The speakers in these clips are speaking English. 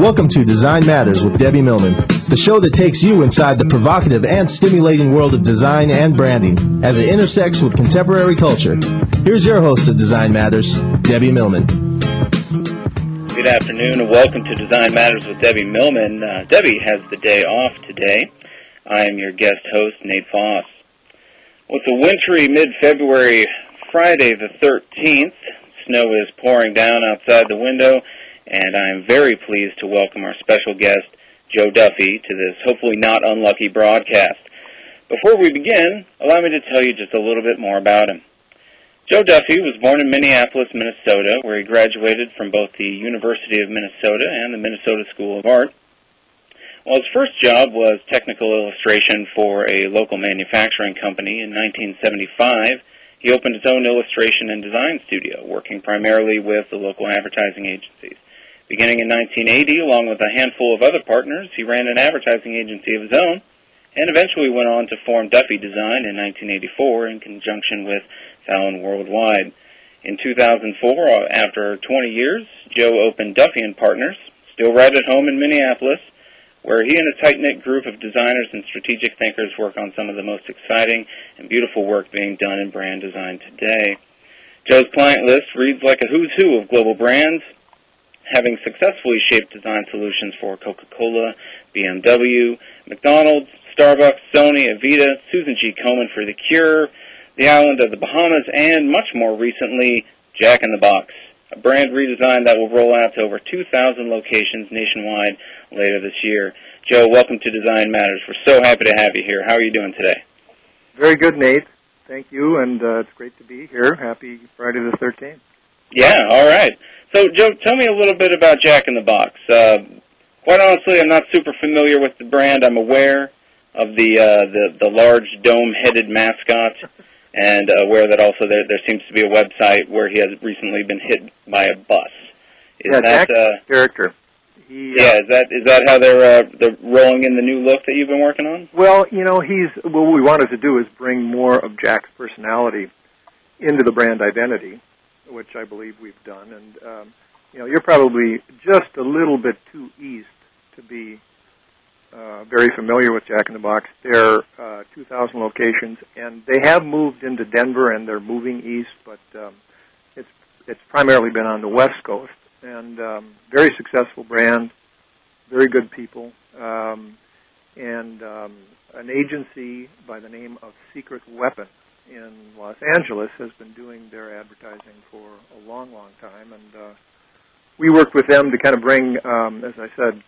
Welcome to Design Matters with Debbie Millman, the show that takes you inside the provocative and stimulating world of design and branding as it intersects with contemporary culture. Here's your host of Design Matters, Debbie Millman. Good afternoon and welcome to Design Matters with Debbie Millman. Uh, Debbie has the day off today. I am your guest host, Nate Voss. Well, it's a wintry mid-February Friday the 13th. Snow is pouring down outside the window and I'm very pleased to welcome our special guest, Joe Duffy, to this hopefully not unlucky broadcast. Before we begin, allow me to tell you just a little bit more about him. Joe Duffy was born in Minneapolis, Minnesota, where he graduated from both the University of Minnesota and the Minnesota School of Art. While his first job was technical illustration for a local manufacturing company in 1975, he opened his own illustration and design studio, working primarily with the local advertising agencies. Beginning in 1980, along with a handful of other partners, he ran an advertising agency of his own and eventually went on to form Duffy Design in 1984 in conjunction with Fallon Worldwide. In 2004, uh, after 20 years, Joe opened Duffy and Partners, still right at home in Minneapolis, where he and a tight-knit group of designers and strategic thinkers work on some of the most exciting and beautiful work being done in brand design today. Joe's client list reads like a who's who of global brands, having successfully shaped design solutions for Coca-Cola, BMW, McDonald's, Starbucks, Sony, Aveda, Susan G. Komen for The Cure, the island of the Bahamas, and much more recently, Jack in the Box, a brand redesign that will roll out to over 2,000 locations nationwide later this year. Joe, welcome to Design Matters. We're so happy to have you here. How are you doing today? Very good, Nate. Thank you, and uh, it's great to be here. Happy Friday the 13th. Yeah, all right. So, Joe, tell me a little bit about Jack in the Box. Uh, quite honestly, I'm not super familiar with the brand. I'm aware of the uh, the, the large dome-headed mascot, and aware that also there there seems to be a website where he has recently been hit by a bus. Is yeah, that uh, character? He, yeah, is that is that how they're uh, they're rolling in the new look that you've been working on? Well, you know, he's what we wanted to do is bring more of Jack's personality into the brand identity which I believe we've done. And um, you know, you're probably just a little bit too east to be uh, very familiar with Jack in the Box. They're uh, 2,000 locations, and they have moved into Denver, and they're moving east, but um, it's it's primarily been on the West Coast, and um, very successful brand, very good people, um, and um, an agency by the name of Secret Weapon in Los Angeles has been doing their advertising for a long, long time, and uh, we worked with them to kind of bring, um, as I said,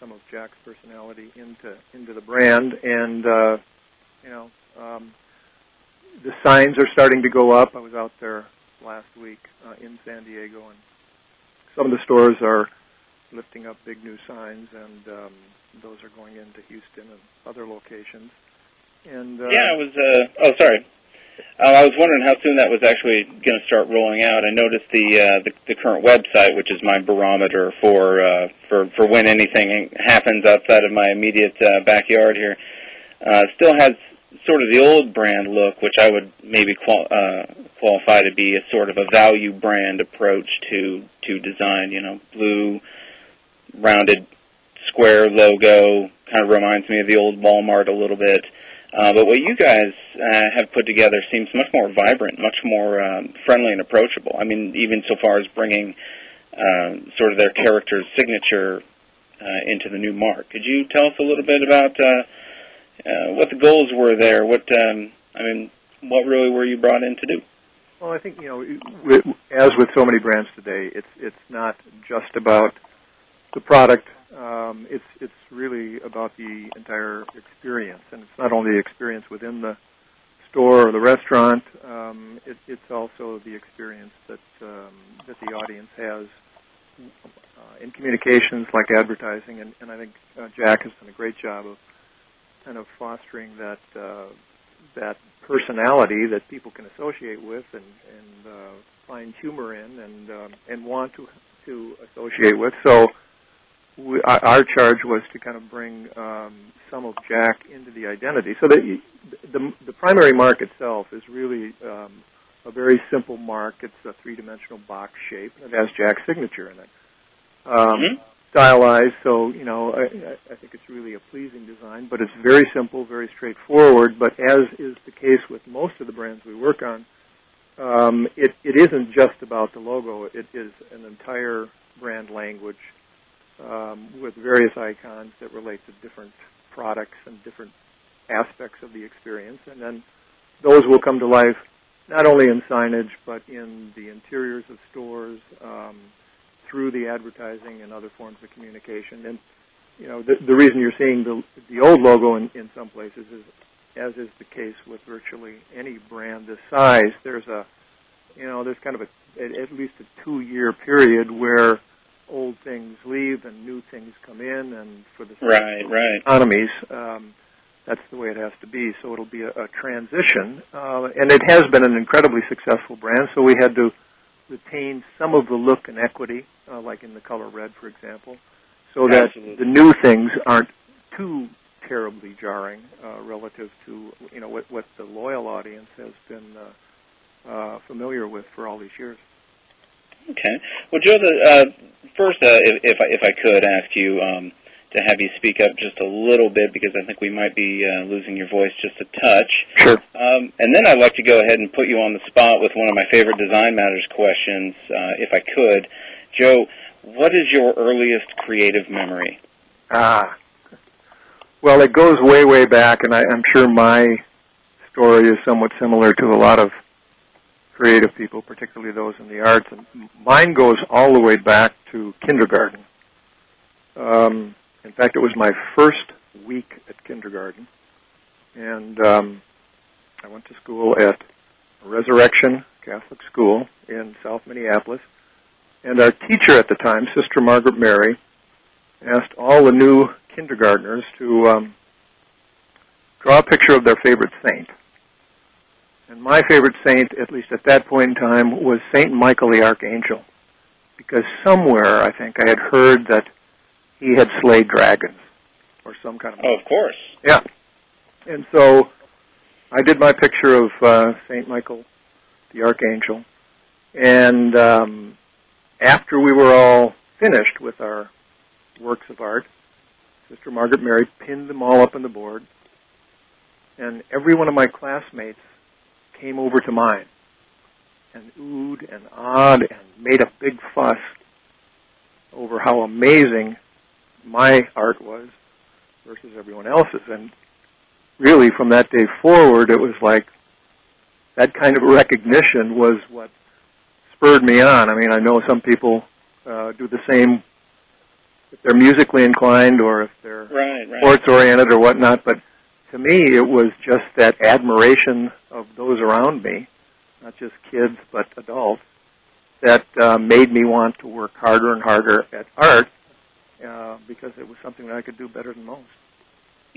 some of Jack's personality into into the brand, and uh, you know, um, the signs are starting to go up. I was out there last week uh, in San Diego, and some of the stores are lifting up big new signs, and um, those are going into Houston and other locations. And uh, yeah, I was. Uh, oh, sorry. Uh, I was wondering how soon that was actually going to start rolling out. I noticed the, uh, the the current website, which is my barometer for uh, for for when anything happens outside of my immediate uh, backyard here, uh, still has sort of the old brand look, which I would maybe qual- uh, qualify to be a sort of a value brand approach to to design. You know, blue, rounded, square logo kind of reminds me of the old Walmart a little bit. But what you guys uh, have put together seems much more vibrant, much more um, friendly and approachable. I mean, even so far as bringing uh, sort of their character's signature uh, into the new mark. Could you tell us a little bit about uh, uh, what the goals were there? What um, I mean, what really were you brought in to do? Well, I think you know, as with so many brands today, it's it's not just about the product um, it's it's really about the entire experience, and it's not only the experience within the store or the restaurant. Um, it, it's also the experience that um, that the audience has uh, in communications like advertising, and, and I think uh, Jack has done a great job of kind of fostering that uh, that personality that people can associate with and, and uh, find humor in and um, and want to to associate with. So we, our charge was to kind of bring um, some of Jack into the identity. So the the, the primary mark itself is really um, a very simple mark. It's a three-dimensional box shape. It has Jack's signature in it. Um, mm-hmm. Stylized, so you know, I, I think it's really a pleasing design. But it's very simple, very straightforward. But as is the case with most of the brands we work on, um, it, it isn't just about the logo. It is an entire brand language um, with various icons that relate to different products and different aspects of the experience. And then those will come to life not only in signage, but in the interiors of stores, um, through the advertising and other forms of communication. And you know, the, the reason you're seeing the the old logo in, in some places is, as is the case with virtually any brand this size, there's a, you know, there's kind of a at, at least a two year period where old things leave and new things come in, and for the right, right economies. Um, that's the way it has to be. So it'll be a, a transition, uh, and it has been an incredibly successful brand. So we had to retain some of the look and equity, uh, like in the color red, for example, so that Absolutely. the new things aren't too terribly jarring uh, relative to you know what, what the loyal audience has been uh, uh, familiar with for all these years. Okay. Well, Joe, uh, first, uh, if, if I, if I could ask you. Um, to have you speak up just a little bit because I think we might be uh, losing your voice just a touch. Sure. Um, and then I'd like to go ahead and put you on the spot with one of my favorite Design Matters questions, uh, if I could. Joe, what is your earliest creative memory? Ah. Well, it goes way, way back, and I, I'm sure my story is somewhat similar to a lot of creative people, particularly those in the arts. And mine goes all the way back to kindergarten. Um, in fact, it was my first week at kindergarten, and um, I went to school at Resurrection Catholic School in South Minneapolis. And our teacher at the time, Sister Margaret Mary, asked all the new kindergartners to um, draw a picture of their favorite saint. And my favorite saint, at least at that point in time, was Saint Michael the Archangel, because somewhere I think I had heard that he had slayed dragons or some kind of. Oh, of course. Yeah. And so I did my picture of uh, Saint Michael, the Archangel, and um, after we were all finished with our works of art, Sister Margaret Mary pinned them all up on the board, and every one of my classmates came over to mine and oohed and awed and made a big fuss over how amazing my art was versus everyone else's. And really, from that day forward, it was like that kind of recognition was what spurred me on. I mean, I know some people uh, do the same if they're musically inclined or if they're right, right. sports oriented or whatnot, but to me, it was just that admiration of those around me, not just kids but adults, that uh, made me want to work harder and harder at art uh, because it was something that I could do better than most.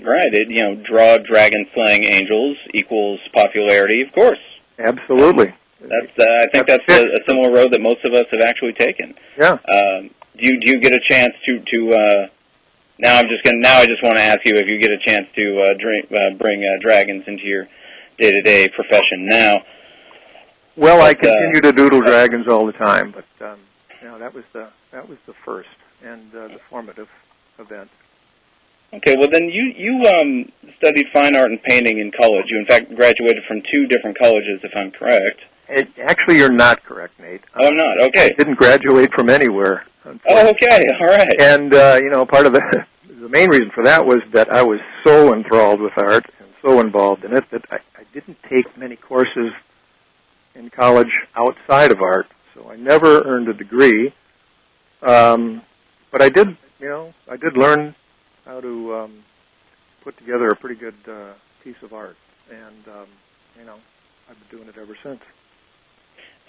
Right. It, you know, draw dragon slaying angels equals popularity, of course. Absolutely. That's. Uh, I think that's, that's a, a, similar road that most of us have actually taken. Yeah. Um, do you do you get a chance to to? Uh, now I'm just gonna. Now I just want to ask you if you get a chance to uh, drink, uh, bring uh, dragons into your day to day profession now. Well, but, I continue uh, to doodle dragons all the time, but um, you know that was the that was the first and uh, the formative event. Okay, well then you you um, studied fine art and painting in college. You in fact graduated from two different colleges, if I'm correct. It, actually, you're not correct, Nate. I'm not. Okay. I didn't graduate from anywhere. Oh, okay. All right. And uh, you know, part of the the main reason for that was that I was so enthralled with art and so involved in it that I, I didn't take many courses in college outside of art. So I never earned a degree. Um, but I did, you know, I did learn how to um, put together a pretty good uh, piece of art, and um, you know, I've been doing it ever since.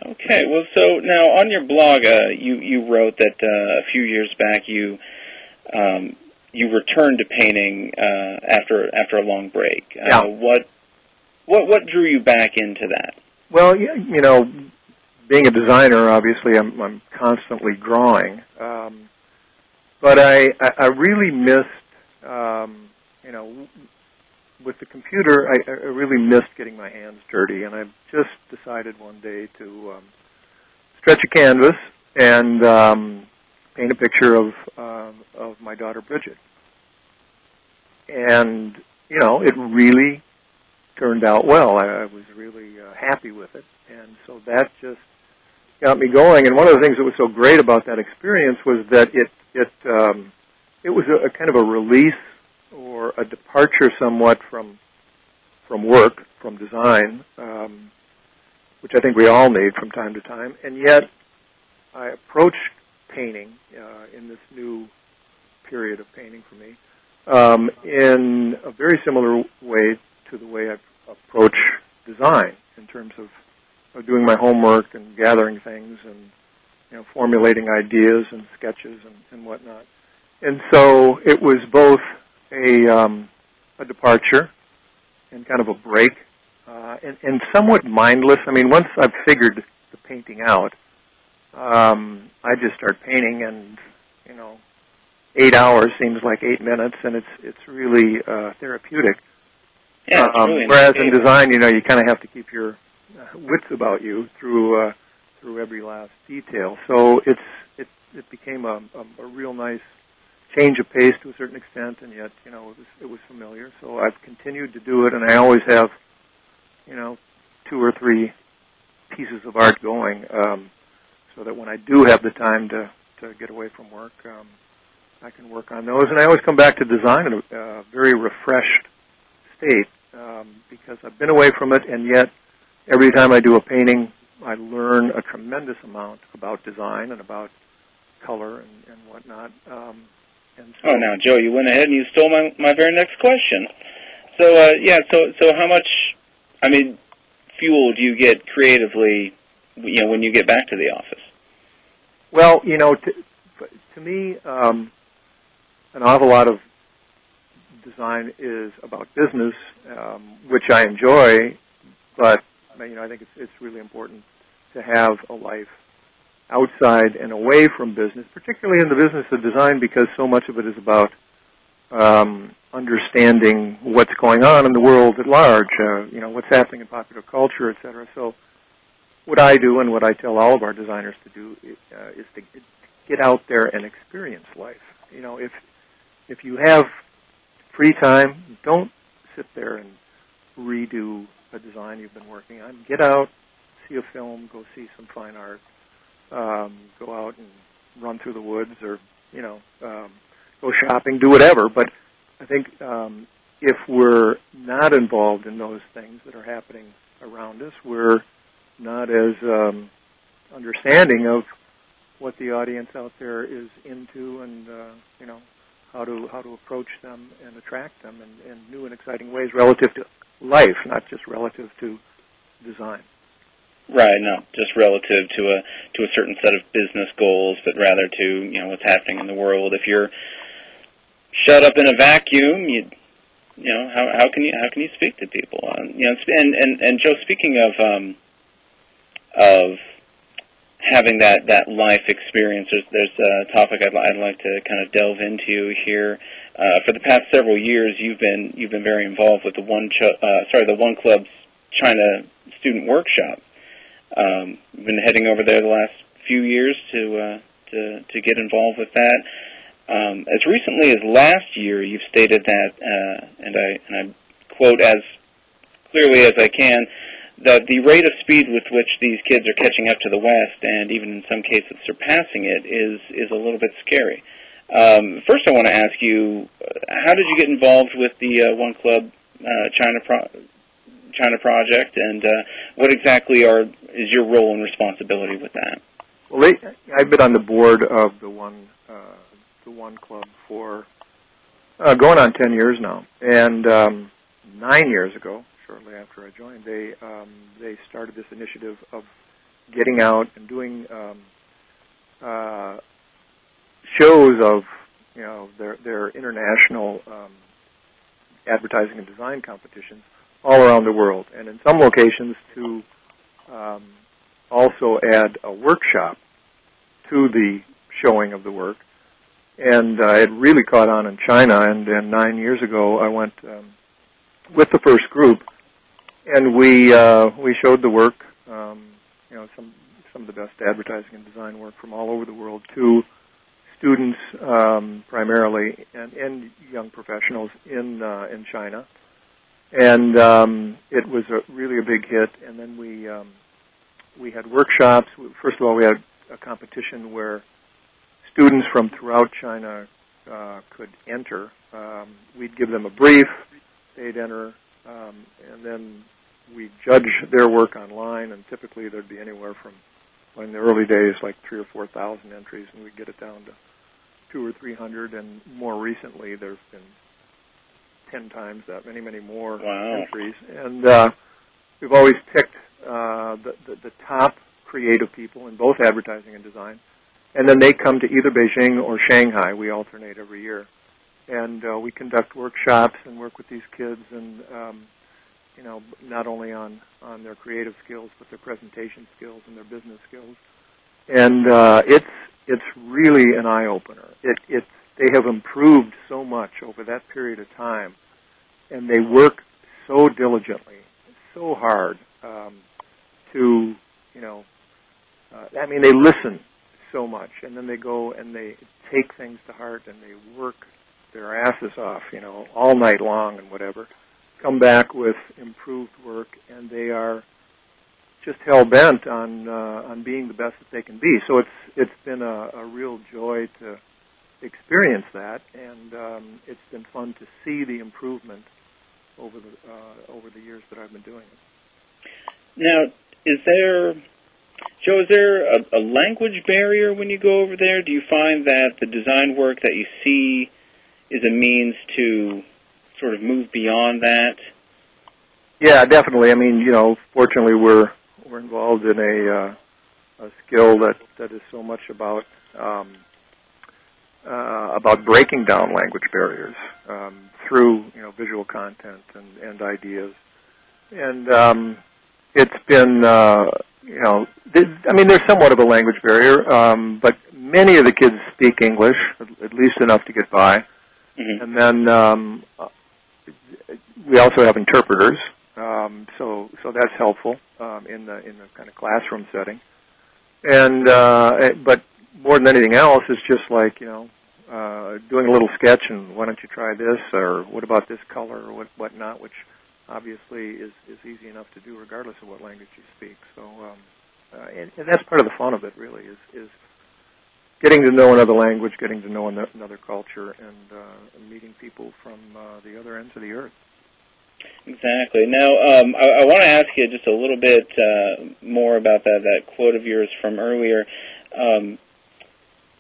Okay, well, so now on your blog, uh, you you wrote that uh, a few years back you um, you returned to painting uh, after after a long break. Uh, yeah. What What what drew you back into that? Well, you know, being a designer, obviously, I'm, I'm constantly drawing, um, but I I really missed, um, you know, with the computer, I, I really missed getting my hands dirty, and I just decided one day to um, stretch a canvas and um, paint a picture of uh, of my daughter Bridget. And you know, it really turned out well. I, I was really uh, happy with it, and so that just got me going. And one of the things that was so great about that experience was that it it um, it was a, a kind of a release or a departure somewhat from from work, from design, um, which I think we all need from time to time. And yet, I approached painting uh, in this new period of painting for me um, in a very similar way to the way I approach design in terms of, of doing my homework and gathering things and you know formulating ideas and sketches and, and whatnot. And so it was both a um, a departure and kind of a break, uh, and, and somewhat mindless. I mean, once I've figured the painting out, um, I just start painting, and you know, eight hours seems like eight minutes, and it's it's really uh, therapeutic. Yeah, um, really whereas in design, you know, you kind of have to keep your uh, wits about you through uh, through every last detail. So it's it it became a, a, a real nice change of pace to a certain extent, and yet you know it was it was familiar. So I've continued to do it, and I always have you know two or three pieces of art going, um, so that when I do have the time to to get away from work, um, I can work on those. And I always come back to design in a uh, very refreshed state um, because I've been away from it, and yet every time I do a painting, I learn a tremendous amount about design and about color and, and whatnot. Um, so, oh, now Joe, you went ahead and you stole my my very next question. So uh, yeah, so so how much? I mean, fuel do you get creatively? You know, when you get back to the office. Well, you know, to, to me, um, an awful lot of design is about business, um, which I enjoy, but you know I think it's it's really important to have a life outside and away from business, particularly in the business of design, because so much of it is about um, understanding what's going on in the world at large. Uh, you know what's happening in popular culture, et cetera. So, what I do and what I tell all of our designers to do uh, is to get out there and experience life. You know, if if you have free time, don't sit there and redo a design you've been working on. Get out, see a film, go see some fine art, um, go out and run through the woods, or you know, um, go shopping, do whatever. But I think um, if we're not involved in those things that are happening around us, we're not as um, understanding of what the audience out there is into, and uh, you know, how to how to approach them and attract them in, in new and exciting ways relative to life, not just relative to design. Right, no, just relative to a to a certain set of business goals, but rather to you know what's happening in the world. If you're shut up in a vacuum, you you know how how can you how can you speak to people? Um, you know, and and and Joe, speaking of um, of having that that life experience. There's there's a topic I'd, I'd like to kind of delve into here. Uh, for the past several years, you've been you've been very involved with the one Ch- uh, sorry the One Club's China Student Workshop. Um, been heading over there the last few years to uh, to to get involved with that. Um, as recently as last year, you've stated that, uh, and I and I quote as clearly as I can the the rate of speed with which these kids are catching up to the West, and even in some cases surpassing it, is is a little bit scary. Um, first, I want to ask you, how did you get involved with the uh, One Club uh, China Pro- China project, and uh, what exactly are is your role and responsibility with that? Well, they, I've been on the board of the One uh, the One Club for uh, going on ten years now, and um, nine years ago, shortly after I joined, they um, they started this initiative of getting out and doing um, uh, shows of you know their their international um, advertising and design competitions all around the world, and in some locations to um, also add a workshop to the showing of the work. And uh, it really caught on in China. And, and nine years ago, I went um, with the first group, and we uh, we showed the work. Um, you know, some some of the best advertising and design work from all over the world to students um, primarily and, and young professionals in uh, in China, and um, it was a, really a big hit. And then we um, we had workshops. First of all, we had a competition where students from throughout China uh, could enter. Um, we'd give them a brief, they'd enter, um, and then we'd judge their work online. And typically, there'd be anywhere from in the early days, like three or four thousand entries, and we'd get it down to two or three hundred. And more recently, there's been ten times that, many, many more wow. entries. And uh, we've always picked uh, the, the, the top creative people in both advertising and design, and then they come to either Beijing or Shanghai. We alternate every year, and uh, we conduct workshops and work with these kids, and um, you know, not only on on their creative skills, but their presentation skills and their business skills. And uh, it's it's really an eye opener. It it's they have improved so much over that period of time, and they work so diligently, so hard um, to you know. Uh, I mean, they listen so much, and then they go and they take things to heart, and they work their asses off, you know, all night long and whatever come back with improved work, and they are just hell bent on uh, on being the best that they can be. So it's it's been a, a real joy to experience that, and um, it's been fun to see the improvement over the uh, over the years that I've been doing it. Now, is there Joe? Is there a, a language barrier when you go over there? Do you find that the design work that you see is a means to sort of move beyond that? Yeah, definitely. I mean, you know, fortunately, we're we're involved in a uh, a skill that that is so much about um, uh, about breaking down language barriers um, through you know visual content and, and ideas, and um, it's been uh, you know th- I mean there's somewhat of a language barrier, um, but many of the kids speak English at least enough to get by, mm-hmm. and then um, we also have interpreters, um, so so that's helpful um, in the in the kind of classroom setting. And uh, eh, but more than anything else, it's just like you know uh, doing a little sketch and why don't you try this or what about this color or what whatnot, which obviously is is easy enough to do regardless of what language you speak. So um, uh, and, and that's part of the fun of it, really, is is getting to know another language, getting to know another culture, and uh, meeting people from uh, the other ends of the earth. Exactly. Now, um, I, I want to ask you just a little bit uh, more about that that quote of yours from earlier. Um,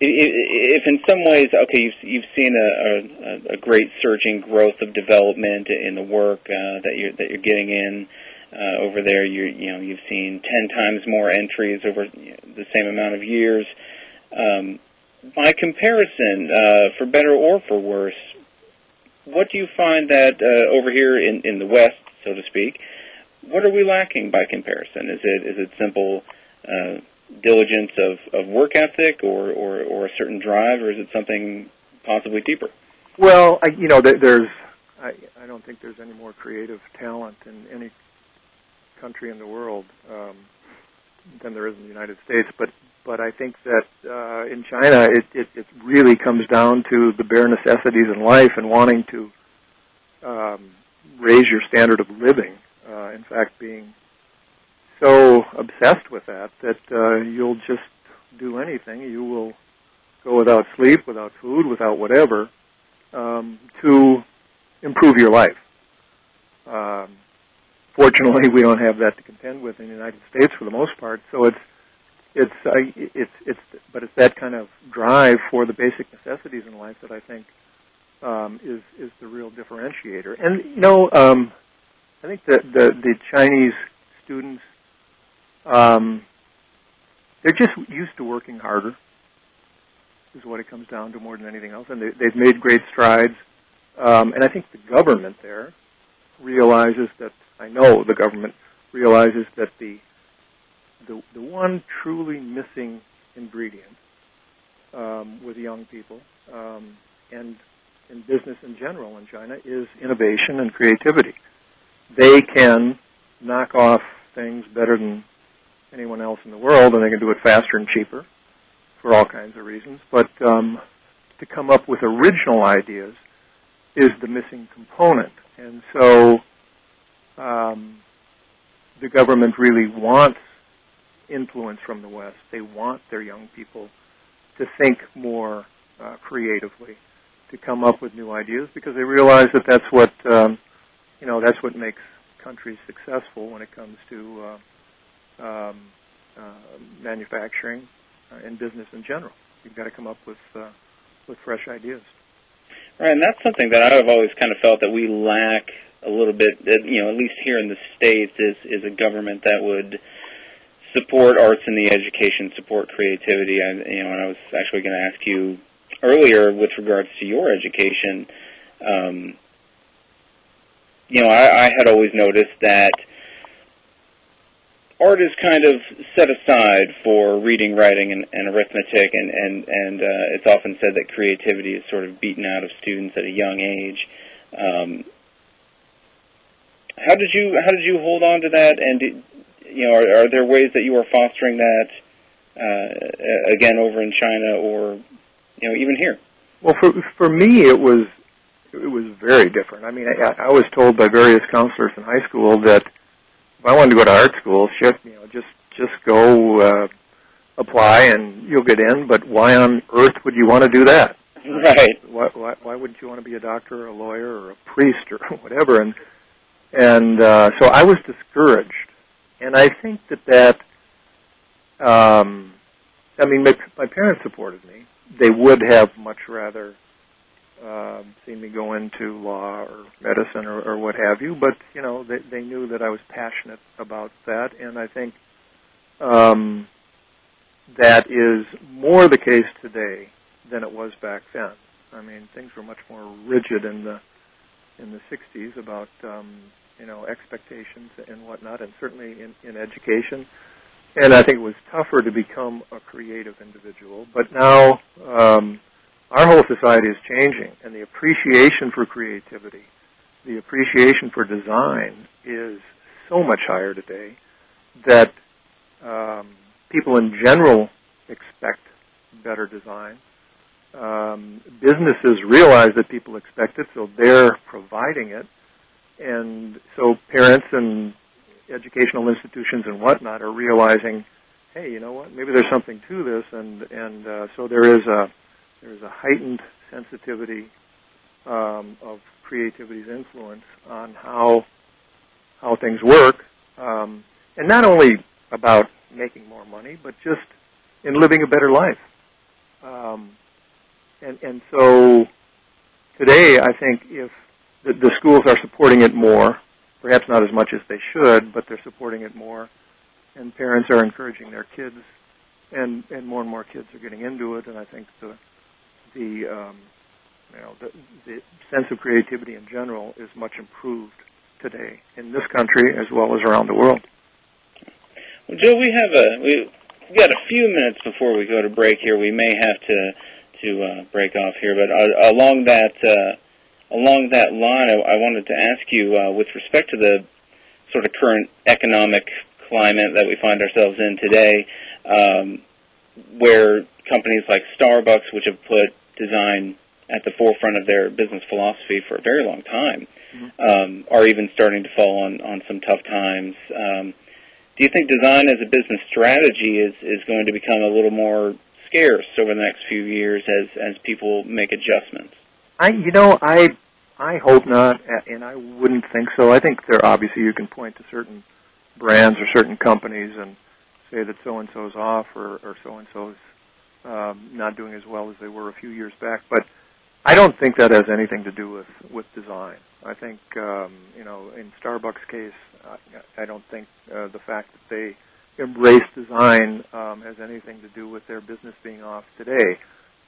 if, in some ways, okay, you've, you've seen a, a, a great surging growth of development in the work uh, that you're that you're getting in uh, over there. You you know you've seen ten times more entries over the same amount of years. Um, by comparison, uh, for better or for worse, what do you find that uh, over here in, in the West, so to speak, what are we lacking by comparison? Is it is it simple uh, diligence of, of work ethic, or, or, or a certain drive, or is it something possibly deeper? Well, I, you know, there's I, I don't think there's any more creative talent in any country in the world um, than there is in the United States. But but I think that uh, in China, it, it, it really comes down to the bare necessities in life and wanting to um, raise your standard of living. Uh, in fact, being so obsessed with that that uh, you'll just do anything. You will go without sleep, without food, without whatever, um, to improve your life. Um, fortunately, we don't have that to contend with in the United States for the most part. So it's it's uh, it's it's but it's that kind of drive for the basic necessities in life that I think um, is is the real differentiator. And you know, um, I think that the the Chinese students um, they're just used to working harder. Is what it comes down to more than anything else, and they, they've made great strides. Um, and I think the government there realizes that I know the government realizes that the the, the one truly missing ingredient um, with young people um, and in business in general in China is innovation and creativity. They can knock off things better than anyone else in the world, and they can do it faster and cheaper for all kinds of reasons. But um, to come up with original ideas is the missing component, and so um, the government really wants influence from the West. They want their young people to think more uh, creatively, to come up with new ideas, because they realize that that's what um, you know that's what makes countries successful when it comes to uh, um, uh, manufacturing uh, and business in general. You've got to come up with uh, with fresh ideas. Right, and that's something that I've always kind of felt that we lack a little bit. You know, at least here in the states, is is a government that would support arts in the education, support creativity. I, you know, and I was actually going to ask you earlier with regards to your education. Um, you know, I, I had always noticed that art is kind of set aside for reading, writing, and, and arithmetic, and and and uh, it's often said that creativity is sort of beaten out of students at a young age. Um, how did you how did you hold on to that? And did, you know, are, are there ways that you are fostering that uh, again over in China, or you know, even here? Well, for for me, it was it was very different. I mean, I, I was told by various counselors in high school that if I wanted to go to art school, shit, you know, just just go uh, apply and you'll get in. But why on earth would you want to do that? Right. Why why, why wouldn't you want to be a doctor or a lawyer or a priest or whatever? And and uh, so I was discouraged, and I think that that. Um, I mean, my, my parents supported me. They would have much rather uh, seen me go into law or medicine or, or what have you, but you know they, they knew that I was passionate about that, and I think um, that is more the case today than it was back then. I mean, things were much more rigid in the in the '60s about um, you know expectations and whatnot, and certainly in, in education. And I think it was tougher to become a creative individual. But now, um, our whole society is changing, and the appreciation for creativity, the appreciation for design is so much higher today that um, people in general expect better design. Um, businesses realize that people expect it, so they're providing it, and so parents and educational institutions and whatnot are realizing, hey, you know what? Maybe there's something to this, and and uh, so there is a there's a heightened sensitivity um, of creativity's influence on how how things work, um, and not only about making more money, but just in living a better life. Um, and and so today, I think if the, the schools are supporting it more, perhaps not as much as they should, but they're supporting it more, and parents are encouraging their kids, and and more and more kids are getting into it, and I think the the um, you know the, the sense of creativity in general is much improved today in this country as well as around the world. Well, Joe, we have a we have got a few minutes before we go to break here. We may have to to uh, break off here, but uh, along that uh, along that line, I, I wanted to ask you uh, with respect to the sort of current economic climate that we find ourselves in today, um, where companies like Starbucks, which have put design at the forefront of their business philosophy for a very long time, mm-hmm. um, are even starting to fall on, on some tough times. Um, do you think design as a business strategy is, is going to become a little more scarce over the next few years as, as people make adjustments? I, you know, I, I hope not, and I wouldn't think so. I think there obviously you can point to certain brands or certain companies and say that so and so's off or, or so and so's um, not doing as well as they were a few years back. But I don't think that has anything to do with with design. I think um, you know, in Starbucks' case, I, I don't think uh, the fact that they embrace design um, has anything to do with their business being off today.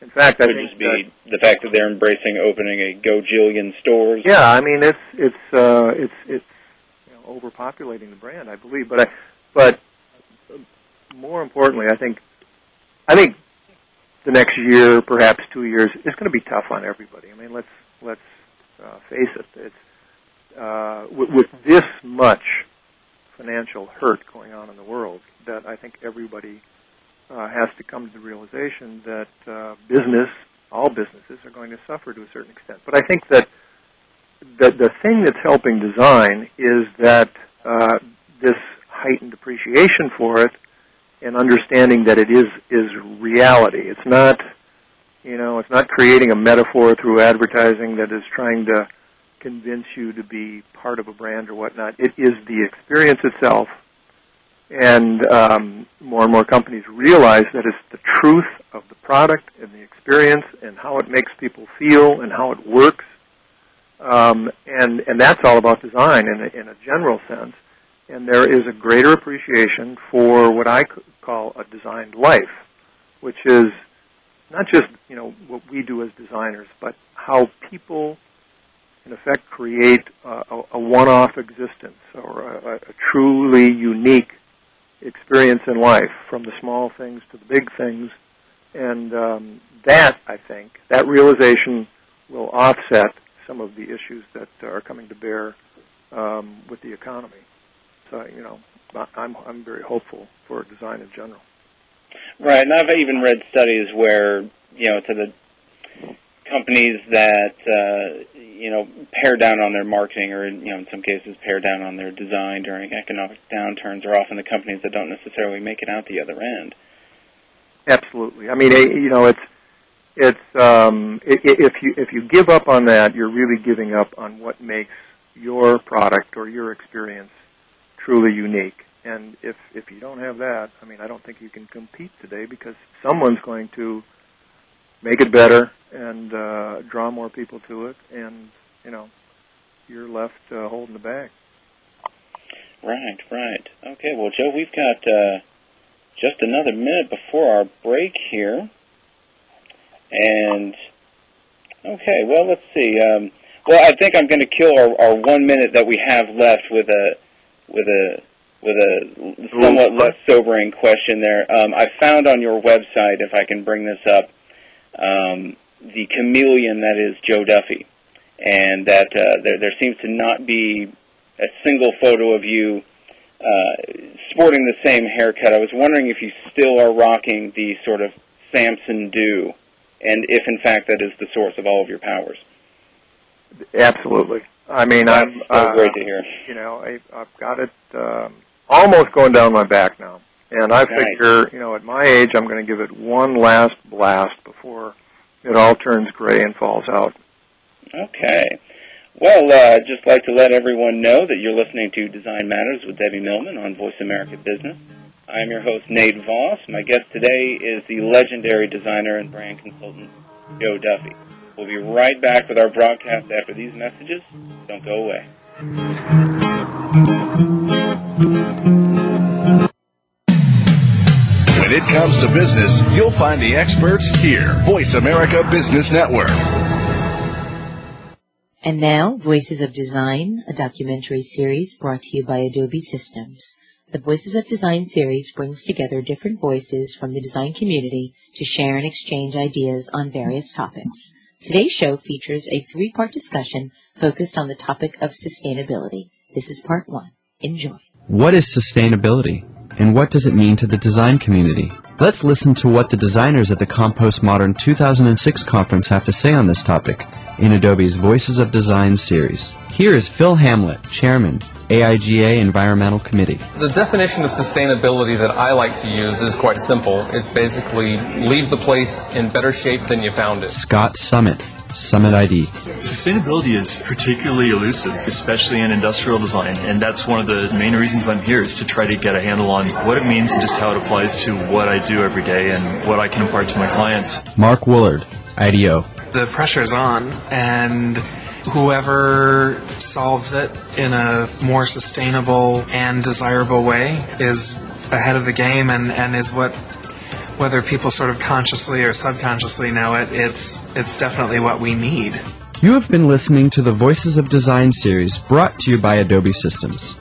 In fact, I think just be the fact that they're embracing opening a gojillion stores. Yeah, I mean it's it's uh, it's it's you know, overpopulating the brand. I believe, but I, but more importantly, I think, I think the next year, perhaps two years, is going to be tough on everybody. I mean, let's let's uh, face it. It's uh, with, with this much financial hurt going on in the world that I think everybody uh, has to come to the realization that uh, business, all businesses, are going to suffer to a certain extent. But I think that the the thing that's helping design is that uh, this heightened appreciation for it and understanding that it is is reality. It's not you know, it's not creating a metaphor through advertising that is trying to convince you to be part of a brand or whatnot. It is the experience itself, and um, more and more companies realize that it's the truth of the product and the experience and how it makes people feel and how it works. Um, and and that's all about design in a, in a general sense. And there is a greater appreciation for what I call a designed life, which is not just you know what we do as designers, but how people in effect create a, a one-off existence or a, a, truly unique experience in life, from the small things to the big things, and um, that I think that realization will offset some of the issues that are coming to bear um, with the economy. So you know, I'm I'm very hopeful for design in general. Right, and I've even read studies where you know to the companies that uh, you know pare down on their marketing, or you know in some cases pare down on their design during economic downturns, are often the companies that don't necessarily make it out the other end. Absolutely. I mean, you know, it's it's um, if you if you give up on that, you're really giving up on what makes your product or your experience truly unique. And if if you don't have that, I mean, I don't think you can compete today because someone's going to make it better and uh, draw more people to it, and you know, you're left uh, holding the bag. Right, right. Okay, well, Joe, we've got uh, just another minute before our break here, and okay, well, let's see. Um, well, I think I'm going to kill our, our one minute that we have left with a with a with a somewhat less sobering question there. Um, I found on your website, if I can bring this up, um, the chameleon that is Joe Duffy, and that uh, there, there seems to not be a single photo of you uh, sporting the same haircut. I was wondering if you still are rocking the sort of Samson do, and if in fact that is the source of all of your powers. Absolutely. I mean, That's I'm so uh, great to hear. You know, I, I've got it um, almost going down my back now, and I Nice. figure, you know, at my age, I'm going to give it one last blast before it all turns gray and falls out. Okay. Well, uh, I'd just like to let everyone know that you're listening to Design Matters with Debbie Millman on Voice America Business. I am your host, Nate Voss. My guest today is the legendary designer and brand consultant, Joe Duffy. We'll be right back with our broadcast after these messages. Don't go away. When it comes to business, you'll find the experts here. Voice America Business Network. And now, Voices of Design, a documentary series brought to you by Adobe Systems. The Voices of Design series brings together different voices from the design community to share and exchange ideas on various topics. Today's show features a three-part discussion focused on the topic of sustainability. This is part one. Enjoy. What is sustainability? And what does it mean to the design community? Let's listen to what the designers at the Compostmodern 2006 conference have to say on this topic in Adobe's Voices of Design series. Here is Phil Hamlet, Chairman, AIGA Environmental Committee. The definition of sustainability that I like to use is quite simple. It's basically leave the place in better shape than you found it. Scott Summit, Summit ID. Sustainability is particularly elusive, especially in industrial design, and that's one of the main reasons I'm here is to try to get a handle on what it means and just how it applies to what I do every day and what I can impart to my clients. Mark Woolard, IDEO. the pressure is on and whoever solves it in a more sustainable and desirable way is ahead of the game and, and is what whether people sort of consciously or subconsciously know it it's it's definitely what we need You have been listening to the Voices of Design series brought to you by Adobe Systems.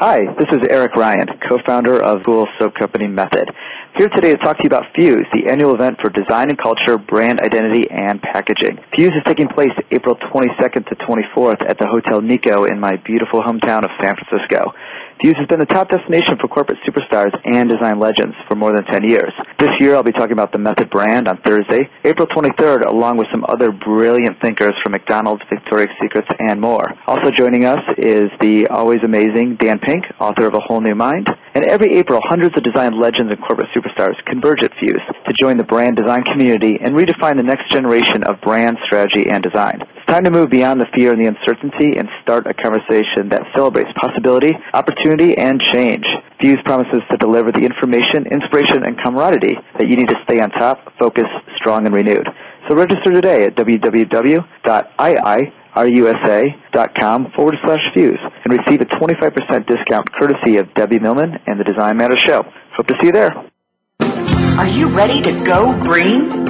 Hi, this is Eric Ryan, co-founder of Google Soap Company Method. Here today to talk to you about Fuse, the annual event for design and culture, brand identity, and packaging. Fuse is taking place April 22nd to 24th at the Hotel Nikko in my beautiful hometown of San Francisco. Fuse has been the top destination for corporate superstars and design legends for more than 10 years. This year I'll be talking about the Method brand on Thursday, April 23rd, along with some other brilliant thinkers from McDonald's, Victoria's Secrets, and more. Also joining us is the always amazing Dan Pink, author of A Whole New Mind. And every April, hundreds of design legends and corporate superstars converge at Fuse to join the brand design community and redefine the next generation of brand strategy and design. It's time to move beyond the fear and the uncertainty and start a conversation that celebrates possibility, opportunity, and change. Fuse promises to deliver the information, inspiration, and camaraderie that you need to stay on top, focused, strong, and renewed. So register today at www.iirusa.com forward slash fuse and receive a 25% discount courtesy of Debbie Millman and the Design Matters Show. Hope to see you there. Are you ready to go green?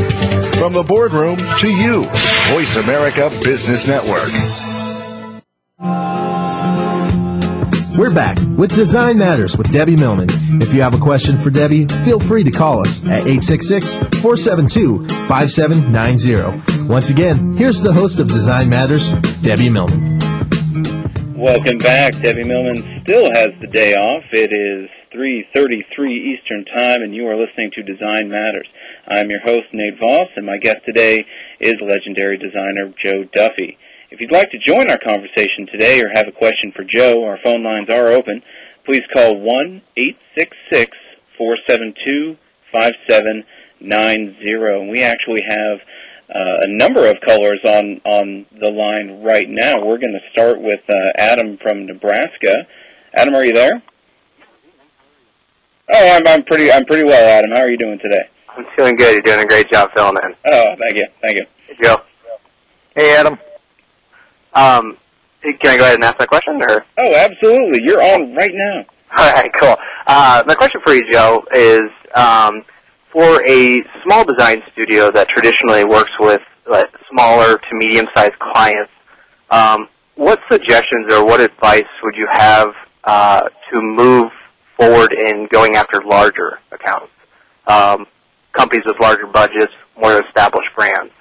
From the boardroom to you, Voice America Business Network. We're back with Design Matters with Debbie Millman. If you have a question for Debbie, feel free to call us at 866-472-5790. Once again, here's the host of Design Matters, Debbie Millman. Welcome back. Debbie Millman still has the day off. It is 3.33 Eastern Time, and you are listening to Design Matters. I'm your host, Nate Voss, and my guest today is legendary designer Joe Duffy. If you'd like to join our conversation today or have a question for Joe, our phone lines are open. Please call 1-866-472-5790. And we actually have uh, a number of callers on, on the line right now. We're going to start with uh, Adam from Nebraska. Adam, are you there? Oh, I'm, I'm pretty I'm pretty well, Adam. How are you doing today? I'm doing good. You're doing a great job filling in. Oh, thank you, thank you. Hey, Joe. Hey, Adam. Um, can I go ahead and ask that question, or? Oh, absolutely. You're on right now. All right, cool. Uh, my question for you, Joe, is um, for a small design studio that traditionally works with like, smaller to medium-sized clients. Um, what suggestions or what advice would you have uh, to move forward in going after larger accounts? Um, companies with larger budgets, more established brands?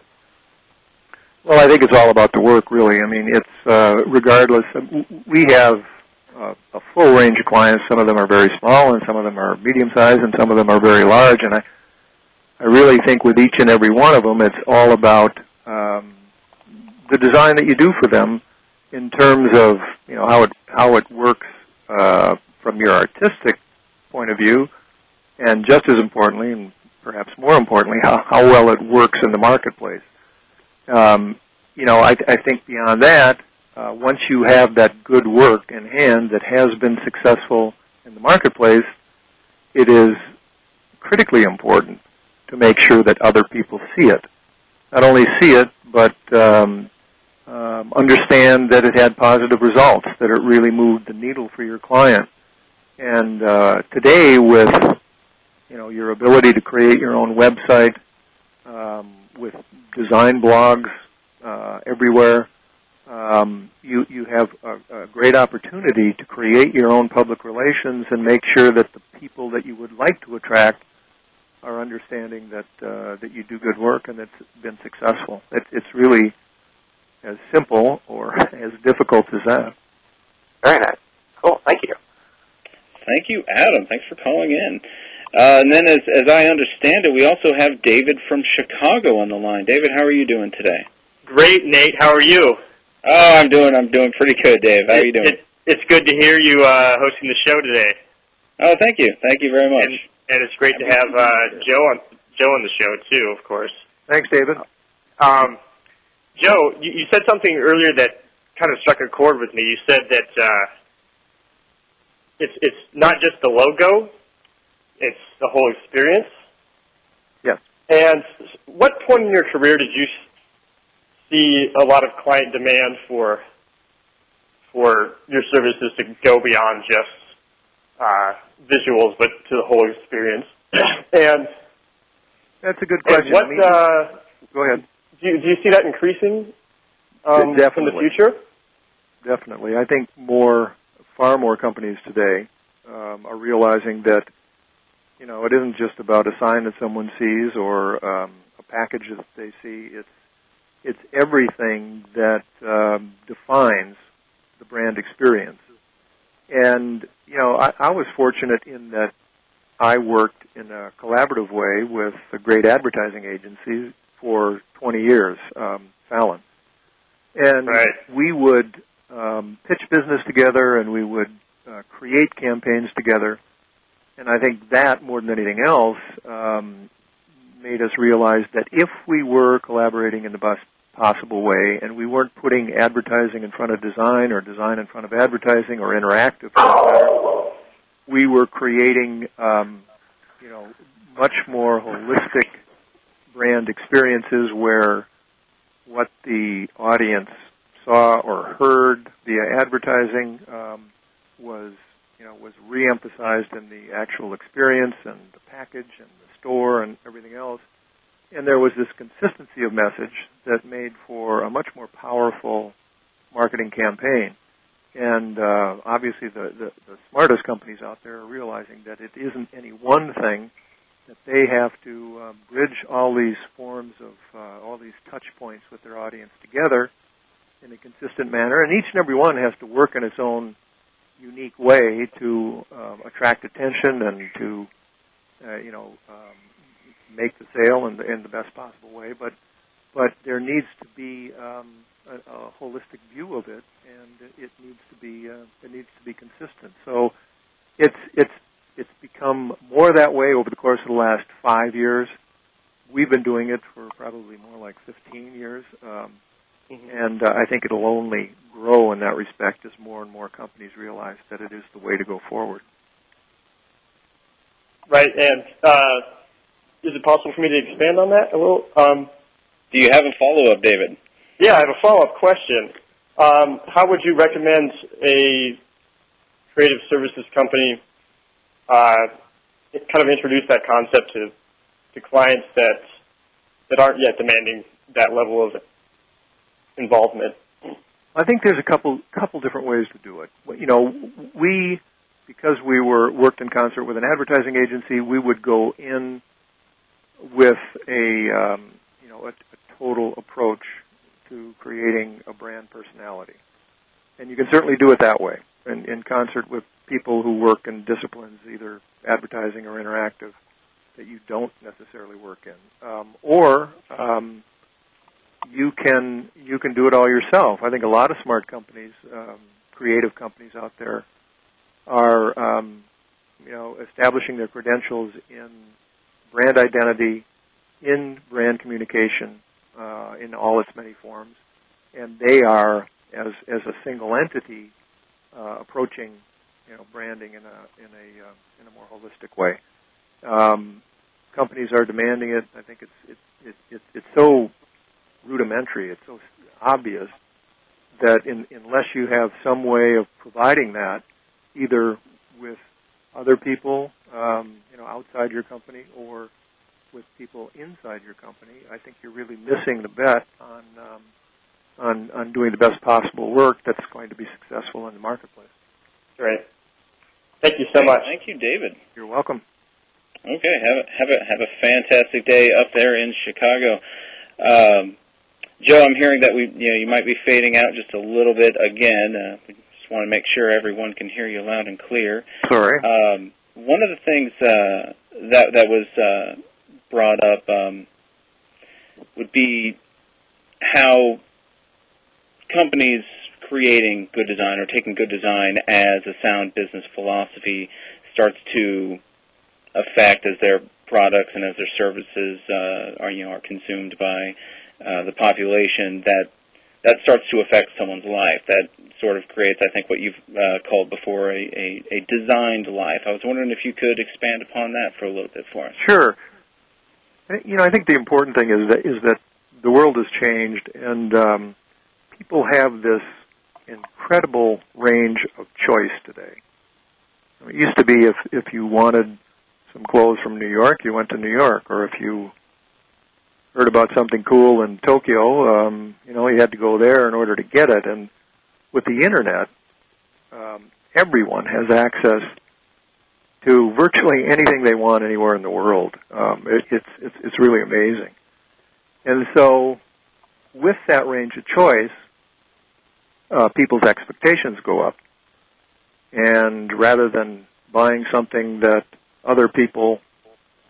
Well, I think it's all about the work, really. I mean, it's uh, regardless. We have uh, a full range of clients. Some of them are very small, and some of them are medium sized, and some of them are very large. And I, I really think with each and every one of them, it's all about um, the design that you do for them in terms of you know how it how it works your artistic point of view, and just as importantly, and perhaps more importantly, how, how well it works in the marketplace. Um, you know, I, I think beyond that, uh, once you have that good work in hand that has been successful in the marketplace, it is critically important to make sure that other people see it. Not only see it, but um, um, understand that it had positive results, that it really moved the needle for your client. And uh, today, with you know your ability to create your own website um, with design blogs uh, everywhere, um, you you have a, a great opportunity to create your own public relations and make sure that the people that you would like to attract are understanding that uh, that you do good work and it's been successful. It, it's really as simple or as difficult as that. Very nice. Cool. Thank you. Thank you, Adam. Thanks for calling in. Uh, and then, as as I understand it, we also have David from Chicago on the line. David, how are you doing today? Great, Nate. How are you? Oh, I'm doing I'm doing pretty good, Dave. How are you doing? It, it's good to hear you uh, hosting the show today. Oh, thank you, thank you very much. And, and it's great to have uh, Joe on Joe on the show too, of course. Thanks, David. Um, Joe, you, you said something earlier that kind of struck a chord with me. You said that uh, it's it's not just the logo; it's the whole experience. Yes. And what point in your career did you see a lot of client demand for for your services to go beyond just uh, visuals, but to the whole experience? and that's a good question. What? I mean, uh, go ahead. Do you, do you see that increasing um, Definitely. in the future? Definitely. I think more, far more companies today um, are realizing that, you know, it isn't just about a sign that someone sees or um, a package that they see. It's it's everything that um, defines the brand experience. And you know, I, I was fortunate in that I worked in a collaborative way with a great advertising agency for 20 years, um, Fallon. And Right. we would um, pitch business together and we would uh, create campaigns together. And I think that, more than anything else, um, made us realize that if we were collaborating in the best possible way and we weren't putting advertising in front of design or design in front of advertising or interactive, we were creating, um, you know, much more holistic brand experiences where what the audience saw or heard via advertising um, was, you know, was reemphasized in the actual experience and the package and the store and everything else. And there was this consistency of message that made for a much more powerful marketing campaign. And uh, obviously, the, the, the smartest companies out there are realizing that it isn't any one thing that they have to uh, bridge all these forms of uh, all these touch points with their audience together in a consistent manner, and each and every one has to work in its own unique way to um, attract attention and to uh, you know um, make the sale in the, in the best possible way. But but there needs to be um, a, a holistic view of it, and it needs to be uh, it needs to be consistent. So it's it's it's become more that way over the course of the last five years. We've been doing it for probably more like 15 years, um, and uh, I think it'll only grow in that respect as more and more companies realize that it is the way to go forward. Right. And uh, is it possible for me to expand on that a little? Um, Do you have a follow up, David? yeah, I have a follow-up question. Um, how would you recommend a creative services company uh, kind of introduce that concept to to clients that that aren't yet demanding that level of involvement? I think there's a couple couple different ways to do it. You know, we because we were worked in concert with an advertising agency, we would go in with a um, you know a, a total approach to creating a brand personality, and you can certainly do it that way, in, in concert with people who work in disciplines either advertising or interactive that you don't necessarily work in, um, or um, you can you can do it all yourself. I think a lot of smart companies, um, creative companies out there, are um, you know establishing their credentials in brand identity, in brand communication, uh, in all its many forms, and they are as as a single entity uh, approaching you know branding in a in a uh, in a more holistic way. Um, companies are demanding it. I think it's it's it's it's, it's so rudimentary. It's so obvious that in, unless you have some way of providing that, either with other people, um, you know, outside your company, or with people inside your company, I think you're really missing the bet on um, on on doing the best possible work that's going to be successful in the marketplace. Right. Thank you so much. Thank you, David. You're welcome. Okay, have a, have a have a fantastic day up there in Chicago. Um, Joe, I'm hearing that we you know you might be fading out just a little bit again. Uh, we just want to make sure everyone can hear you loud and clear. Sorry. Um, one of the things uh, that that was uh, brought up um, would be how companies creating good design or taking good design as a sound business philosophy starts to affect as their products and as their services uh, are you know are consumed by uh, the population that that starts to affect someone's life. That sort of creates, I think, what you've uh, called before a, a, a designed life. I was wondering if you could expand upon that for a little bit for us. Sure. You know, I think the important thing is that is that the world has changed, and um, people have this incredible range of choice today. It used to be if if you wanted some clothes from New York, you went to New York, or if you heard about something cool in Tokyo, um, you know, you had to go there in order to get it. And with the internet, um, everyone has access to virtually anything they want anywhere in the world. Um, it, it's it's it's really amazing. And so, with that range of choice, uh, people's expectations go up. And rather than buying something that other people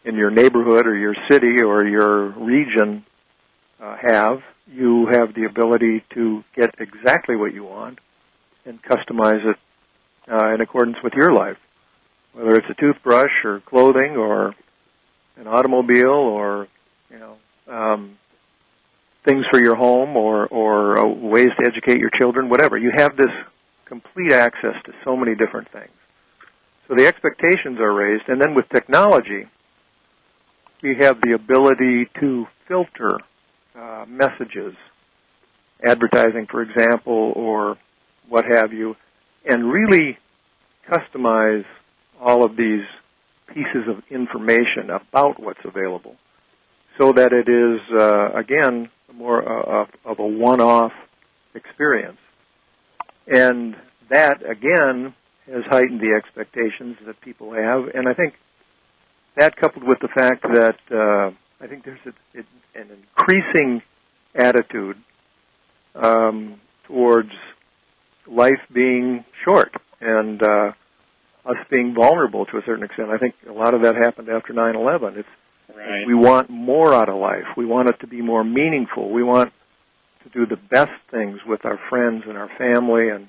in your neighborhood or your city or your region uh, have, you have the ability to get exactly what you want and customize it uh, in accordance with your life. Whether it's a toothbrush or clothing or an automobile or you know um, things for your home or or uh, ways to educate your children, whatever. You have this complete access to so many different things. So the expectations are raised, and then with technology, we have the ability to filter uh, messages, advertising, for example, or what have you, and really customize all of these pieces of information about what's available so that it is, uh, again, more uh, of a one-off experience. And that, again, has heightened the expectations that people have. And I think that coupled with the fact that uh, I think there's a, an increasing attitude um, towards life being short and uh, us being vulnerable to a certain extent. I think a lot of that happened after 9/11. It's right. we want more out of life. We want it to be more meaningful. We want to do the best things with our friends and our family, and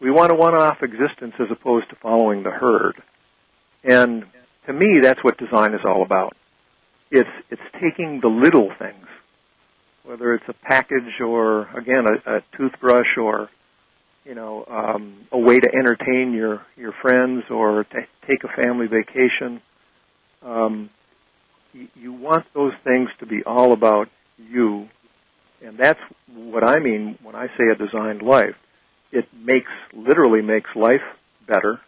we want a one-off existence as opposed to following the herd. And to me, that's what design is all about. It's it's taking the little things, whether it's a package or again a, a toothbrush or you know um, a way to entertain your your friends or to take a family vacation. Um, you, you want those things to be all about you, and that's what I mean when I say a designed life. It makes literally makes life better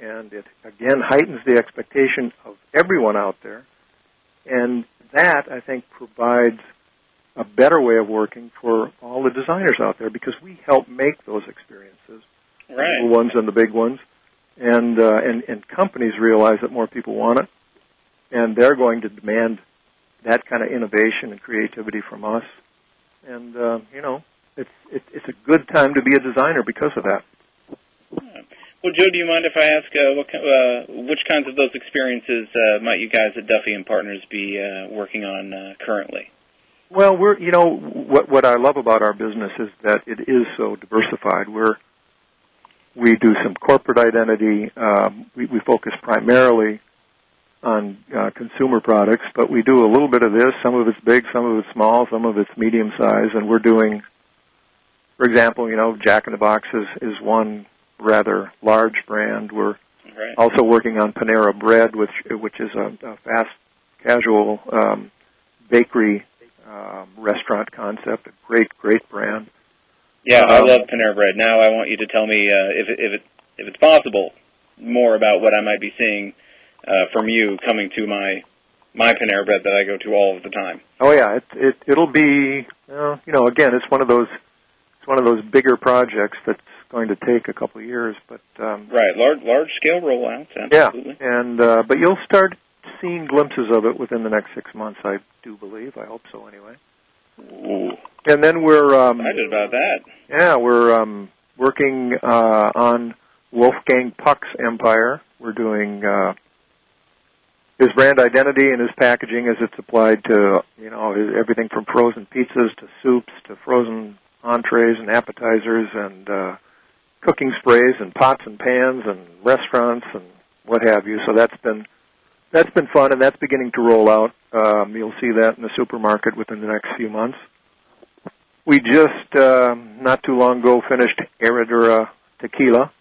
and it again heightens the expectation of everyone out there. And that, I think, provides a better way of working for all the designers out there because we help make those experiences, right. the little ones and the big ones, and uh, and and companies realize that more people want it, and they're going to demand that kind of innovation and creativity from us, and uh, you know, it's it, it's a good time to be a designer because of that. Well, Joe, do you mind if I ask uh, what, uh, which kinds of those experiences uh, might you guys at Duffy and Partners be uh, working on uh, currently? Well, we're you know what what I love about our business is that it is so diversified. We're we do some corporate identity. Um, we, we focus primarily on uh, consumer products, but we do a little bit of this. Some of it's big, some of it's small, some of it's medium size, and we're doing, for example, you know, Jack in the Box is, is one rather large brand. We're right. also working on Panera Bread, which which is a, a fast casual um, bakery um, restaurant concept. A great great brand. Yeah, um, I love Panera Bread. Now I want you to tell me uh, if if it if it's possible more about what I might be seeing uh, from you coming to my my Panera Bread that I go to all of the time. Oh yeah, it it it'll be uh, you know again it's one of those it's one of those bigger projects that's going to take a couple of years, but um, right, large large scale rollouts, absolutely. Yeah, and uh, but you'll start seeing glimpses of it within the next six months. I do believe. I hope so, anyway. Ooh. And then we're um, excited about that. Yeah, we're um, working uh, on Wolfgang Puck's empire. We're doing uh, his brand identity and his packaging as it's applied to you know everything from frozen pizzas to soups to frozen entrees and appetizers and uh, cooking sprays and pots and pans and restaurants and what have you. So that's been that's been fun, and that's beginning to roll out. Um, you'll see that in the supermarket within the next few months. We just uh, not too long ago finished Herradura Tequila,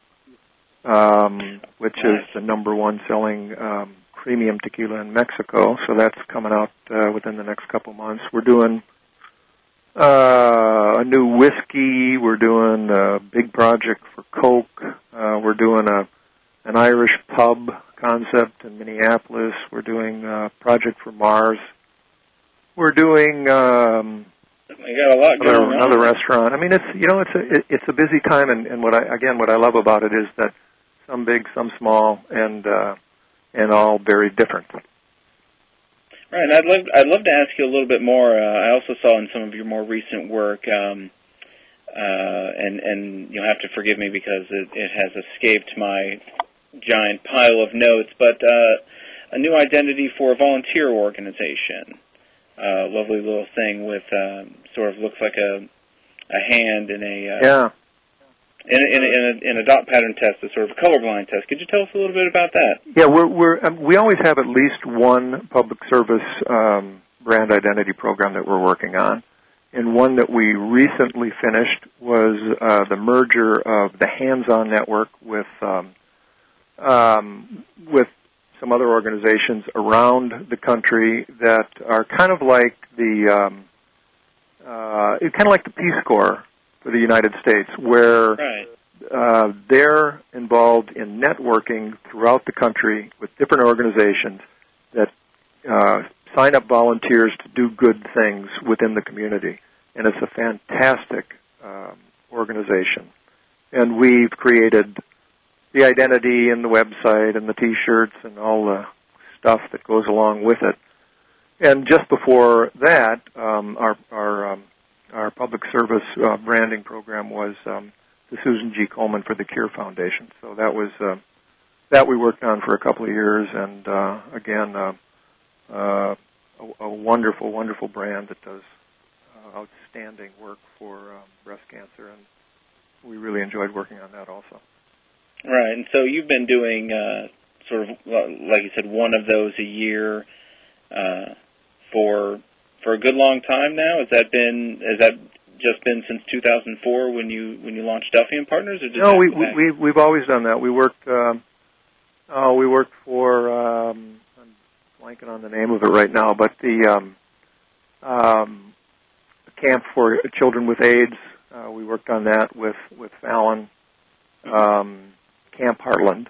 um, which is the number one selling um, premium tequila in Mexico. So that's coming out uh, within the next couple months. We're doing uh, a new whiskey. We're doing a big project for Coke. Uh, we're doing a an Irish pub concept in Minneapolis. We're doing a project for Mars. We're doing um, you got a lot going another, on. another restaurant. I mean, it's you know, it's a it, it's a busy time, and, and what I again what I love about it is that some big, some small, and uh, and all very different. Right, and I'd love I'd love to ask you a little bit more. Uh, I also saw in some of your more recent work, um, uh, and and you'll have to forgive me because it, it has escaped my giant pile of notes, but uh, a new identity for a volunteer organization. Uh, lovely little thing with um, sort of looks like a a hand in a uh, Yeah. In a, in in a, in a dot pattern test, a sort of a colorblind test. Could you tell us a little bit about that? Yeah, we're we're um, we always have at least one public service um, brand identity program that we're working on, and one that we recently finished was uh, the merger of the Hands-On Network with um, um, with some other organizations around the country that are kind of like the um, uh, it's kind of like the Peace Corps for the United States, where Right. uh, they're involved in networking throughout the country with different organizations that uh, sign up volunteers to do good things within the community, and it's a fantastic um, organization. And we've created the identity and the website and the T-shirts and all the stuff that goes along with it. And just before that, um, our our um, our public service uh, branding program was um, the Susan G. Komen for the Cure Foundation. So that was uh, that we worked on for a couple of years, and uh, again, uh, uh, a, a wonderful, wonderful brand that does uh, outstanding work for um, breast cancer, and we really enjoyed working on that also. Right, and so you've been doing uh, sort of like you said, one of those a year uh, for for a good long time now. Has that been has that just been since 2004 when you when you launched Duffy and Partners? Or No, we, we we we've always done that. We worked. Um, oh, we worked for. Um, I'm blanking on the name of it right now, but the um, um, camp for children with AIDS. Uh, we worked on that with with Fallon, um, Camp Heartland,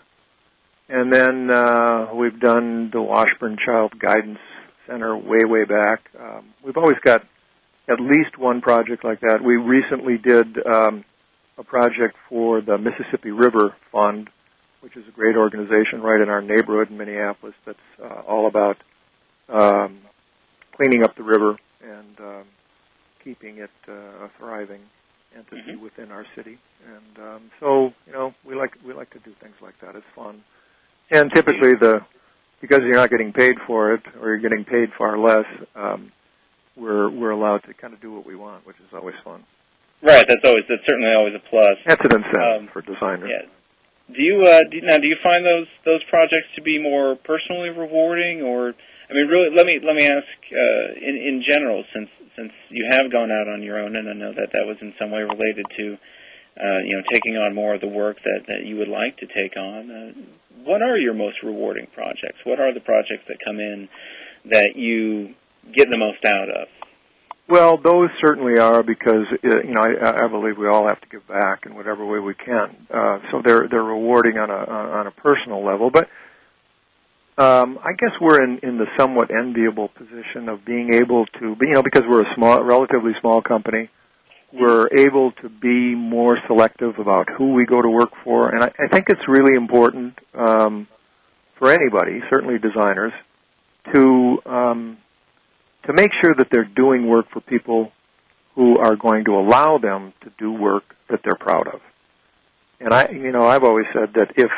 and then uh, we've done the Washburn Child Guidance Center way way back. Um, we've always got at least one project like that. We recently did. Um, a project for the Mississippi River Fund, which is a great organization right in our neighborhood in Minneapolis that's uh, all about um, cleaning up the river and um, keeping it uh, a thriving entity within our city. And um, so, you know, we like we like to do things like that. It's fun. And typically, the because you're not getting paid for it, or you're getting paid far less, um, we're we're allowed to kind of do what we want, which is always fun. Right, that's always that's certainly always a plus. That's an incentive Um, for designers. Yeah. Do you uh, do, now? Do you find those those projects to be more personally rewarding, or I mean, really? Let me let me ask uh, in in general, since since you have gone out on your own, and I know that that was in some way related to uh, you know taking on more of the work that that you would like to take on. Uh, what are your most rewarding projects? What are the projects that come in that you get the most out of? Well, those certainly are because uh, you know I, I believe we all have to give back in whatever way we can. Uh, so they're they're rewarding on a on a personal level, but um, I guess we're in in the somewhat enviable position of being able to, you know, because we're a small, relatively small company, we're able to be more selective about who we go to work for, and I, I think it's really important um, for anybody, certainly designers, to um, to make sure that they're doing work for people who are going to allow them to do work that they're proud of. And I, you know, I've always said that if,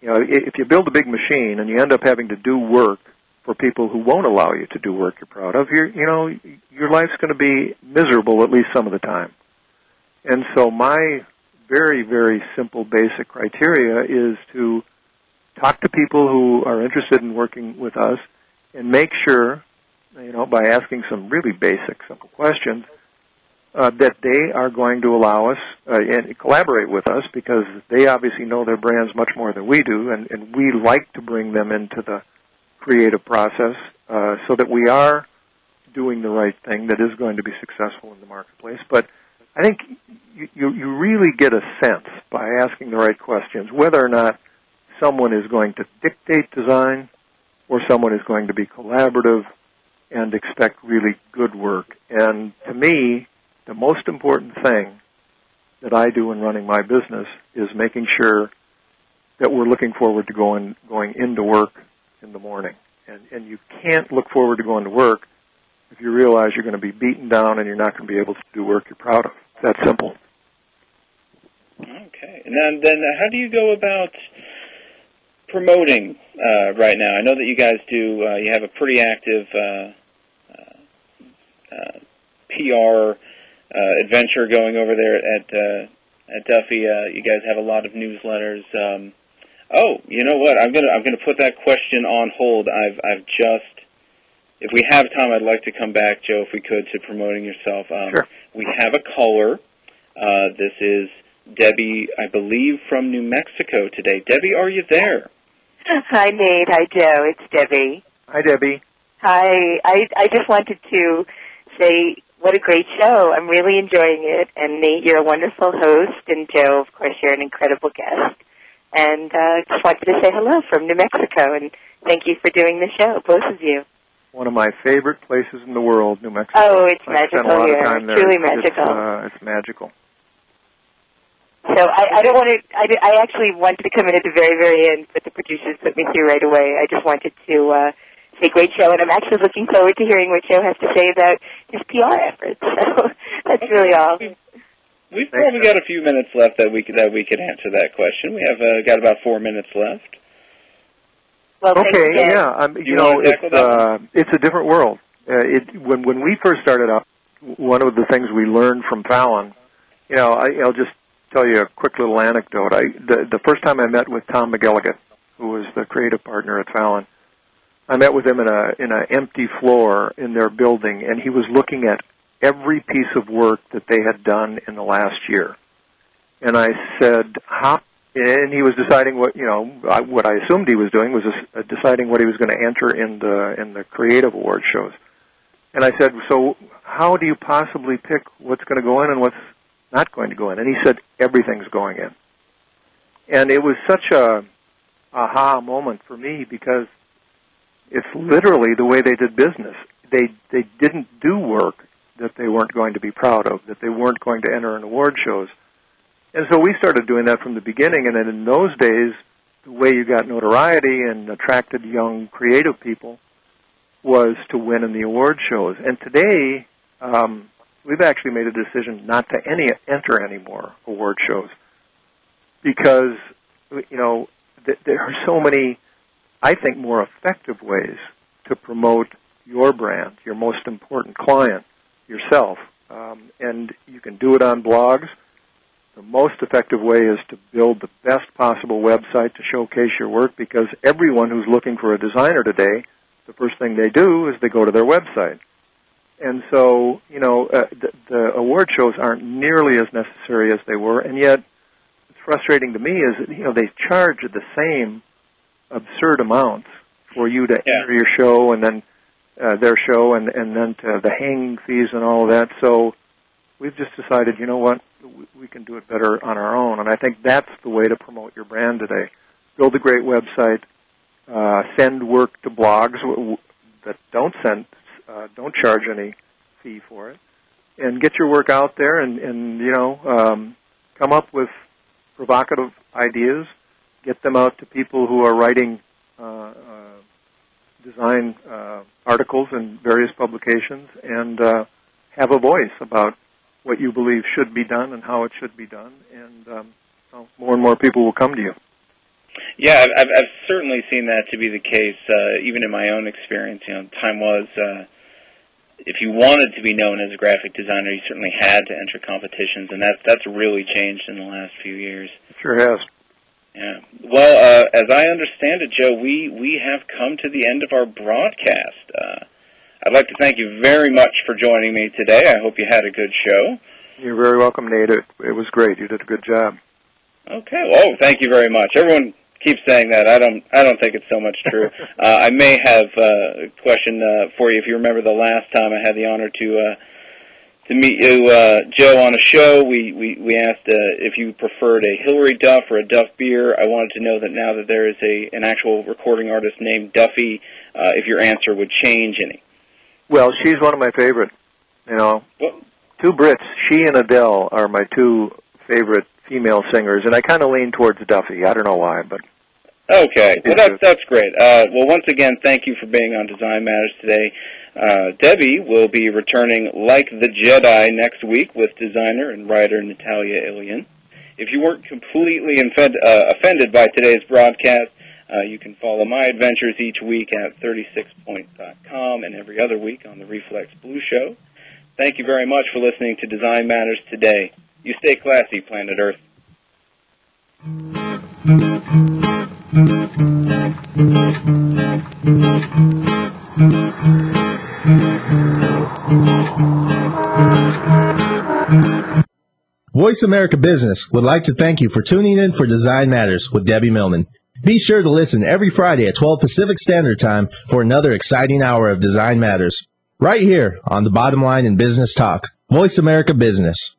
you know, if you build a big machine and you end up having to do work for people who won't allow you to do work you're proud of, you're, you know, your life's going to be miserable at least some of the time. And so my very, very simple basic criteria is to talk to people who are interested in working with us and make sure, you know, by asking some really basic, simple questions, uh, that they are going to allow us uh, and collaborate with us because they obviously know their brands much more than we do, and, and we like to bring them into the creative process uh, so that we are doing the right thing that is going to be successful in the marketplace. But I think you, you, you really get a sense by asking the right questions whether or not someone is going to dictate design or someone is going to be collaborative and expect really good work. And to me, the most important thing that I do in running my business is making sure that we're looking forward to going going into work in the morning. And and you can't look forward to going to work if you realize you're going to be beaten down and you're not going to be able to do work you're proud of. That simple. Okay. And then, then how do you go about promoting uh, right now? I know that you guys do. Uh, you have a pretty active uh, uh, PR uh, adventure going over there at uh, at Duffy. You guys have a lot of newsletters. Um, oh, you know what? I'm gonna I'm gonna put that question on hold. I've I've just if we have time, I'd like to come back, Joe, if we could, to promoting yourself. Um, sure. We have a caller. Uh, this is Debbie, I believe, from New Mexico today. Debbie, are you there? Hi, Nate. Hi, Joe. It's Debbie. Hi, Debbie. Hi. I I just wanted to say what a great show. I'm really enjoying it. And Nate, you're a wonderful host, and Joe, of course, you're an incredible guest. And uh, just wanted to say hello from New Mexico, and thank you for doing the show, both of you. One of my favorite places in the world, New Mexico. Oh, it's I magical spent a lot here. Of time there. Truly magical. It's, uh, it's magical. So I, I don't want to. I, I actually wanted to come in at the very, very end, but the producers put me through right away. I just wanted to uh, say great show, and I'm actually looking forward to hearing what Joe has to say about his PR efforts. So that's really all. We've probably got a few minutes left that we could, that we could answer that question. We have uh, got about four minutes left. Well, okay, again. yeah. Um, you, You know, it's uh, it's a different world. Uh, it when when we first started out, one of the things we learned from Fallon, you know, I, I'll just tell you a quick little anecdote. I the the first time I met with Tom McElligott, who was the creative partner at Fallon, I met with him in a in an empty floor in their building, and he was looking at every piece of work that they had done in the last year. And I said, "How?" And he was deciding what you know. I, what I assumed he was doing was uh, deciding what he was going to enter in the in the creative award shows. And I said, "So how do you possibly pick what's going to go in and what's not going to go in?" And he said, "Everything's going in." And it was such a aha moment for me because it's literally the way they did business. They they didn't do work that they weren't going to be proud of, that they weren't going to enter in award shows. And so we started doing that from the beginning. And then in those days, the way you got notoriety and attracted young creative people was to win in the award shows. And today, um, we've actually made a decision not to any enter any more award shows because you know th- there are so many, I think, more effective ways to promote your brand, your most important client, yourself, um, and you can do it on blogs. The most effective way is to build the best possible website to showcase your work because everyone who's looking for a designer today, the first thing they do is they go to their website. And so, you know, uh, the, the award shows aren't nearly as necessary as they were, and yet what's frustrating to me is that, you know, they charge the same absurd amounts for you to enter your show and then uh, their show and, and then to the hanging fees and all of that. So we've just decided, you know what, we- can do it better on our own. And I think that's the way to promote your brand today. Build a great website, uh, send work to blogs that don't send, uh, don't charge any fee for it, and get your work out there and, and you know, um, come up with provocative ideas, get them out to people who are writing uh, uh, design uh, articles in various publications, and uh, have a voice about what you believe should be done and how it should be done, and um, so more and more people will come to you. Yeah, I've, I've, I've certainly seen that to be the case, uh, even in my own experience. You know, time was uh, if you wanted to be known as a graphic designer, you certainly had to enter competitions, and that's that's really changed in the last few years. It sure has. Yeah. Well, uh, as I understand it, Joe, we we have come to the end of our broadcast. Uh, I'd like to thank you very much for joining me today. I hope you had a good show. You're very welcome, Nate. It, it was great. You did a good job. Okay. Well, oh, thank you very much. Everyone keeps saying that. I don't. I don't think it's so much true. uh, I may have uh, a question uh, for you. If you remember the last time I had the honor to uh, to meet you, uh, Joe, on a show, we we, we asked uh, if you preferred a Hilary Duff or a Duff beer. I wanted to know that now that there is a an actual recording artist named Duffy, uh, if your answer would change any. Well, she's one of my favorite. You know, well, two Brits, she and Adele, are my two favorite female singers, and I kind of lean towards Duffy. I don't know why, but okay. Well, that's that's great. Uh, well, once again, thank you for being on Design Matters today. Uh, Debbie will be returning like the Jedi next week with designer and writer Natalia Ilyin. If you weren't completely infed, uh, offended by today's broadcast, uh, you can follow my adventures each week at 36point.com and every other week on the Reflex Blue Show. Thank you very much for listening to Design Matters today. You stay classy, planet Earth. Voice America Business would like to thank you for tuning in for Design Matters with Debbie Millman. Be sure to listen every Friday at 12 Pacific Standard Time for another exciting hour of Design Matters. Right here on the bottom line in business talk. Voice America Business.